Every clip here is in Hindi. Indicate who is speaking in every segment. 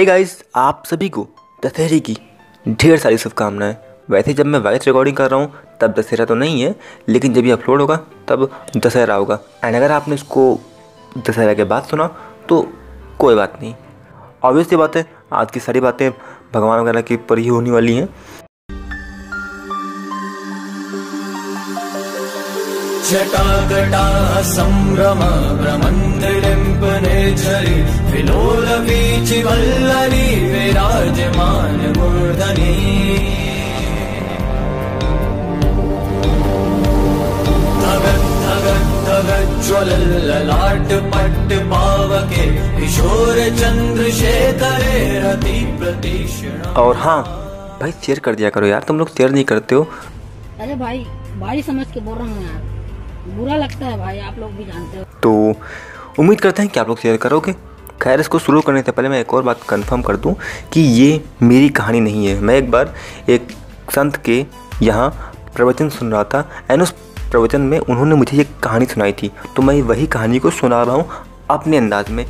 Speaker 1: हे hey गाइस आप सभी को दशहरे की ढेर सारी शुभकामनाएं वैसे जब मैं वॉइस रिकॉर्डिंग कर रहा हूँ तब दशहरा तो नहीं है लेकिन जब ये अपलोड होगा तब दशहरा होगा एंड अगर आपने इसको दशहरा के बाद सुना तो कोई बात नहीं ऑब्वियसली बात है आज की सारी बातें भगवान वगैरह के पर ही होने वाली हैं
Speaker 2: जटाकटा सम्भ्रम भ्रमन्दिरिम्प निर्झरि विलोलवीचिवल्लरी विराजमानमूर्धनी ज्वलल्ललाट पट्ट पावके किशोर चंद्र शेखरे रति प्रतीक्षण
Speaker 1: और हाँ भाई चेयर कर दिया करो यार तुम लोग चेयर नहीं करते हो
Speaker 3: अरे भाई भाई समझ के बोल रहा हूँ यार बुरा लगता है भाई आप लोग भी जानते हो
Speaker 1: तो उम्मीद करते हैं कि आप लोग शेयर करोगे खैर इसको शुरू करने से पहले मैं एक और बात कंफर्म कर दूं कि ये मेरी कहानी नहीं है मैं एक बार एक संत के यहाँ प्रवचन सुन रहा था एंड उस प्रवचन में उन्होंने मुझे ये कहानी सुनाई थी तो मैं वही कहानी को सुना रहा हूँ अपने अंदाज में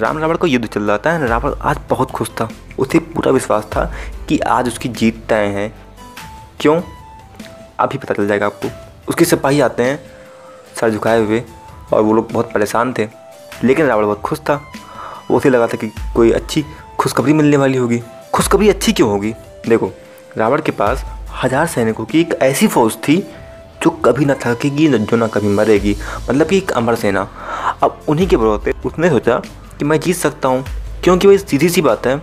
Speaker 1: राम रावण का युद्ध चल रहा था एंड रावण आज बहुत खुश था उसे पूरा विश्वास था कि आज उसकी जीत तय है क्यों अभी पता चल जाएगा आपको उसके सिपाही आते हैं सर झुकाए हुए और वो लोग बहुत परेशान थे लेकिन रावण बहुत खुश था वो उसे लगा था कि कोई अच्छी खुशखबरी मिलने वाली होगी खुशखबरी अच्छी क्यों होगी देखो रावण के पास हज़ार सैनिकों की एक ऐसी फ़ौज थी जो कभी ना थकेगी जो ना कभी मरेगी मतलब कि एक अमर सेना अब उन्हीं के बढ़ोते उसने सोचा कि मैं जीत सकता हूँ क्योंकि वही सीधी सी बात है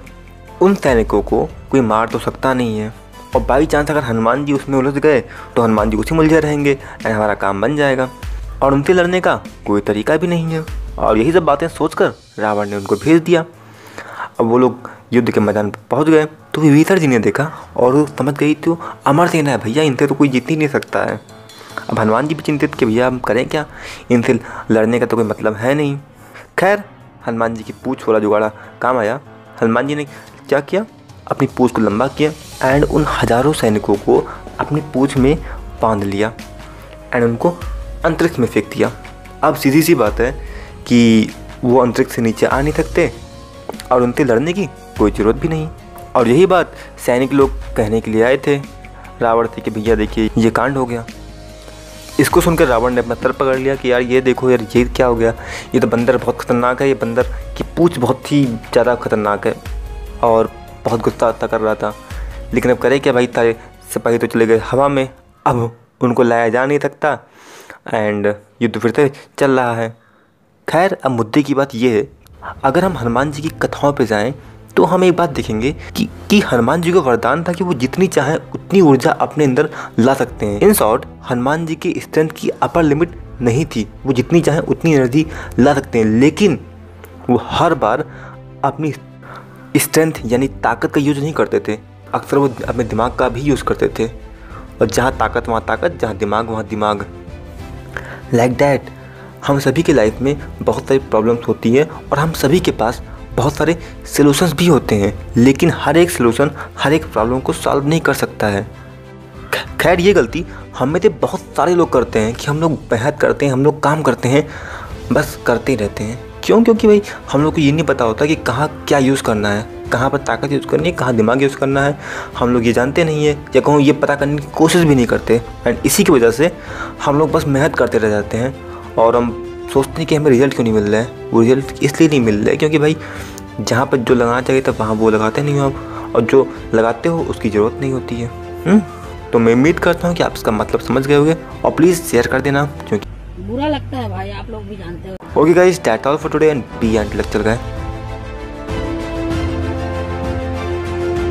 Speaker 1: उन सैनिकों को कोई मार तो सकता नहीं है और बाई चांस अगर हनुमान जी उसमें उलझ गए तो हनुमान जी उसी मुलझे रहेंगे एंड हमारा काम बन जाएगा और उनसे लड़ने का कोई तरीका भी नहीं है और यही सब बातें सोचकर रावण ने उनको भेज दिया अब वो लोग युद्ध के मैदान पर पहुँच गए तो विभीषण जी ने देखा और वो समझ गई तो अमर सेना है भैया इनसे तो कोई जीत ही नहीं सकता है अब हनुमान जी भी चिंतित कि भैया हम करें क्या इनसे लड़ने का तो कोई मतलब है नहीं खैर हनुमान जी की पूछ वाला जुगाड़ा काम आया हनुमान जी ने क्या किया अपनी पूछ को लंबा किया एंड उन हजारों सैनिकों को अपनी पूछ में बांध लिया एंड उनको अंतरिक्ष में फेंक दिया अब सीधी सी बात है कि वो अंतरिक्ष से नीचे आ नहीं सकते और उनके लड़ने की कोई ज़रूरत भी नहीं और यही बात सैनिक लोग कहने के लिए आए थे रावण थे कि भैया देखिए ये कांड हो गया इसको सुनकर रावण ने अपना तर पकड़ लिया कि यार ये देखो यार ये क्या हो गया ये तो बंदर बहुत ख़तरनाक है ये बंदर की पूछ बहुत ही ज़्यादा खतरनाक है और बहुत गुस्सा आता कर रहा था लेकिन अब करे क्या भाई तारे सिपाही तो चले गए हवा में अब उनको लाया जा नहीं सकता एंड युद्ध फिर से चल रहा है खैर अब मुद्दे की बात यह है अगर हम हनुमान जी की कथाओं पर जाएं तो हम एक बात देखेंगे कि कि हनुमान जी को वरदान था कि वो जितनी चाहें उतनी ऊर्जा अपने अंदर ला सकते हैं इन शॉर्ट हनुमान जी की स्ट्रेंथ की अपर लिमिट नहीं थी वो जितनी चाहें उतनी एनर्जी ला सकते हैं लेकिन वो हर बार अपनी स्ट्रेंथ यानी ताकत का यूज नहीं करते थे अक्सर वो अपने दिमाग का भी यूज़ करते थे और जहाँ ताकत वहाँ ताकत जहाँ दिमाग वहाँ दिमाग लाइक दैट डैट हम सभी के लाइफ में बहुत सारी प्रॉब्लम्स होती हैं और हम सभी के पास बहुत सारे सलूशंस भी होते हैं लेकिन हर एक सलूशन हर एक प्रॉब्लम को सॉल्व नहीं कर सकता है खैर ये गलती हम में तो बहुत सारे लोग करते हैं कि हम लोग मेहनत करते हैं हम लोग काम करते हैं बस करते रहते हैं क्यों क्योंकि भाई हम लोग को ये नहीं पता होता कि कहाँ क्या यूज़ करना है कहाँ पर ताकत यूज़ करनी है कहाँ दिमाग यूज़ करना है हम लोग ये जानते नहीं है या कहूँ ये पता करने की कोशिश भी नहीं करते एंड इसी की वजह से हम लोग बस मेहनत करते रह जाते हैं और हम सोचते हैं कि हमें रिज़ल्ट क्यों नहीं मिल रहा है वो रिज़ल्ट इसलिए नहीं मिल रहा है क्योंकि भाई जहाँ पर जो लगाना चाहिए था वहाँ वो लगाते नहीं हो आप और जो लगाते हो उसकी ज़रूरत नहीं होती है हुँ? हम्म? तो मैं उम्मीद करता हूँ कि आप इसका मतलब समझ गए होंगे और प्लीज़ शेयर कर देना क्योंकि
Speaker 3: बुरा लगता है भाई आप लोग भी जानते हो
Speaker 1: Okay guys, that's all for today and be until next time.